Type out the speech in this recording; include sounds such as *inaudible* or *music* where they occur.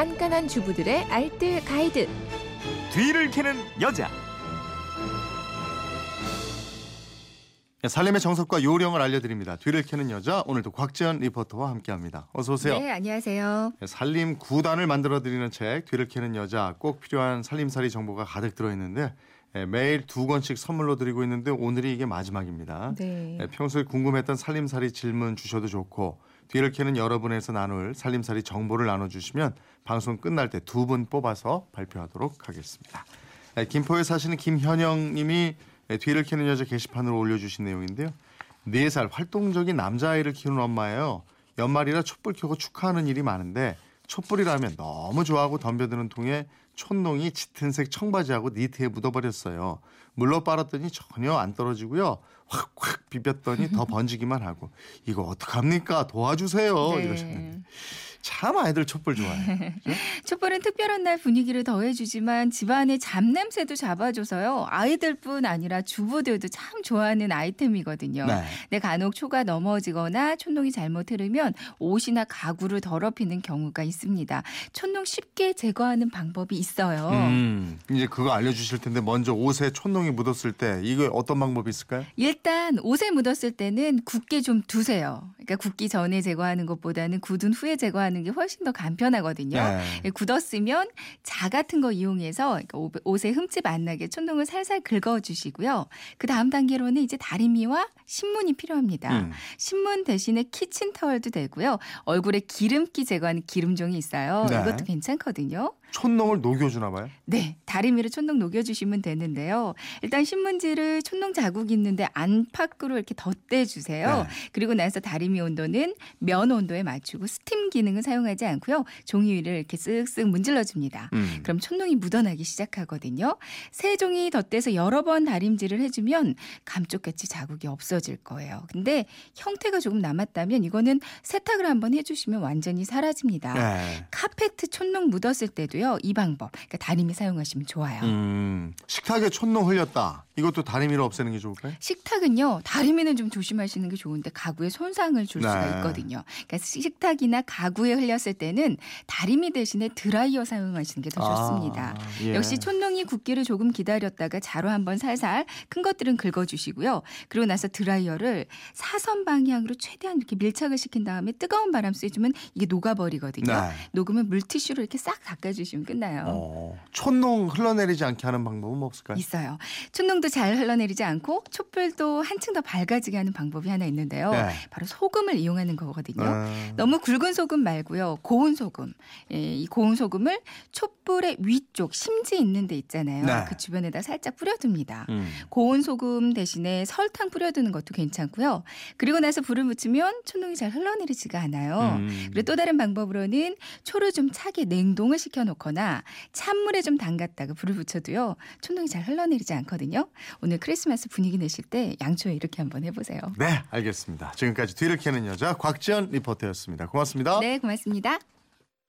깐깐한 주부들의 알뜰 가이드. 뒤를 캐는 여자. 네, 살림의 정석과 요령을 알려드립니다. 뒤를 캐는 여자 오늘도 곽지연 리포터와 함께합니다. 어서 오세요. 네, 안녕하세요. 네, 살림 9단을 만들어드리는 책 뒤를 캐는 여자 꼭 필요한 살림살이 정보가 가득 들어있는데 네, 매일 두 권씩 선물로 드리고 있는데 오늘이 이게 마지막입니다. 네. 네, 평소에 궁금했던 살림살이 질문 주셔도 좋고 뒤를 캐는 여러분에서 나눌 살림살이 정보를 나눠주시면 방송 끝날 때 두 분 뽑아서 발표하도록 하겠습니다. 네, 김포에 사시는 김현영 님이 네, 뒤를 캐는 여자 게시판으로 올려주신 내용인데요. 4살 활동적인 남자아이를 키우는 엄마예요. 연말이라 촛불 켜고 축하하는 일이 많은데 촛불이라면 너무 좋아하고 덤벼드는 통에 촛농이 짙은색 청바지하고 니트에 묻어버렸어요. 물로 빨았더니 전혀 안 떨어지고요. 확확 비볐더니 더 번지기만 하고 이거 어떡합니까? 도와주세요. 네. 이러셨는데 참 아이들 촛불 좋아해. *laughs* 촛불은 특별한 날 분위기를 더해주지만 집안의 잡냄새도 잡아줘서요. 아이들뿐 아니라 주부들도 참 좋아하는 아이템이거든요. 네. 내 간혹 초가 넘어지거나 촛농이 잘못 흐르면 옷이나 가구를 더럽히는 경우가 있습니다. 촛농 쉽게 제거하는 방법이 있 어요. 음, 이제 그거 알려주실 텐데 먼저 옷에 촛농이 묻었을 때 이거 어떤 방법이 있을까요? 일단 옷에 묻었을 때는 굳게 좀 두세요. 그러니까 굳기 전에 제거하는 것보다는 굳은 후에 제거하는 게 훨씬 더 간편하거든요. 네. 예, 굳었으면 자 같은 거 이용해서 그러니까 옷- 옷에 흠집 안 나게 촛농을 살살 긁어주시고요. 그 다음 단계로는 이제 다리미와 신문이 필요합니다. 음. 신문 대신에 키친타월도 되고요. 얼굴에 기름기 제거하는 기름종이 있어요. 네. 이것도 괜찮거든요. 촛농을 녹여주나 봐요. 네, 다리미를 촛농 녹여주시면 되는데요. 일단 신문지를 촛농 자국 있는데 안팎으로 이렇게 덧대주세요. 네. 그리고 나서 다리미 온도는 면 온도에 맞추고 스팀 기능은 사용하지 않고요. 종이 위를 이렇게 쓱쓱 문질러 줍니다. 음. 그럼 촛농이 묻어나기 시작하거든요. 세 종이 덧대서 여러 번 다림질을 해주면 감쪽같이 자국이 없어질 거예요. 근데 형태가 조금 남았다면 이거는 세탁을 한번 해주시면 완전히 사라집니다. 네. 카페트 촛농 묻었을 때도요 이 방법 그러니까 다리미 사용하시면 좋아요. 음, 식탁에 촛농 흘렸다. 이것도 다리미로 없애는 게 좋을까요? 식탁은요 다리미는 좀 조심하시는 게 좋은데 가구에 손상을 줄 수가 네. 있거든요. 그러니까 식탁이나 가구에 흘렸을 때는 다리미 대신에 드라이어 사용하시는 게 더 좋습니다. 아, 예. 역시 촛농이 굳기를 조금 기다렸다가 자로 한번 살살 큰 것들은 긁어주시고요. 그리고 나서 드라이어를 사선 방향으로 최대한 이렇게 밀착을 시킨 다음에 뜨거운 바람 쐬주면 이게 녹아버리거든요. 네. 녹으면 물티슈로 이렇게 싹 닦아주시면 끝나요. 어, 촛농 흘러내리지 않게 하는 방법은 없을까요? 있어요. 촛농도 잘 흘러내리지 않고 촛불도 한층 더 밝아지게 하는 방법이 하나 있는데요. 네. 바로 소 금을 이용하는 거거든요. 음. 너무 굵은 소금 말고요. 고운 소금. 예, 이 고운 소금을 촛불의 위쪽 심지 있는 데 있잖아요. 네. 그 주변에다 살짝 뿌려둡니다. 음. 고운 소금 대신에 설탕 뿌려두는 것도 괜찮고요. 그리고 나서 불을 붙이면 촛농이 잘 흘러내리지가 않아요. 음. 그리고 또 다른 방법으로는 초를 좀 차게 냉동을 시켜놓거나 찬물에 좀 담갔다가 불을 붙여도요. 촛농이 잘 흘러내리지 않거든요. 오늘 크리스마스 분위기 내실 때 양초에 이렇게 한번 해보세요. 네, 알겠습니다. 지금까지 뒤를 캐는 여자 곽지연 리포터였습니다. 고맙습니다. 네, 고맙습니다.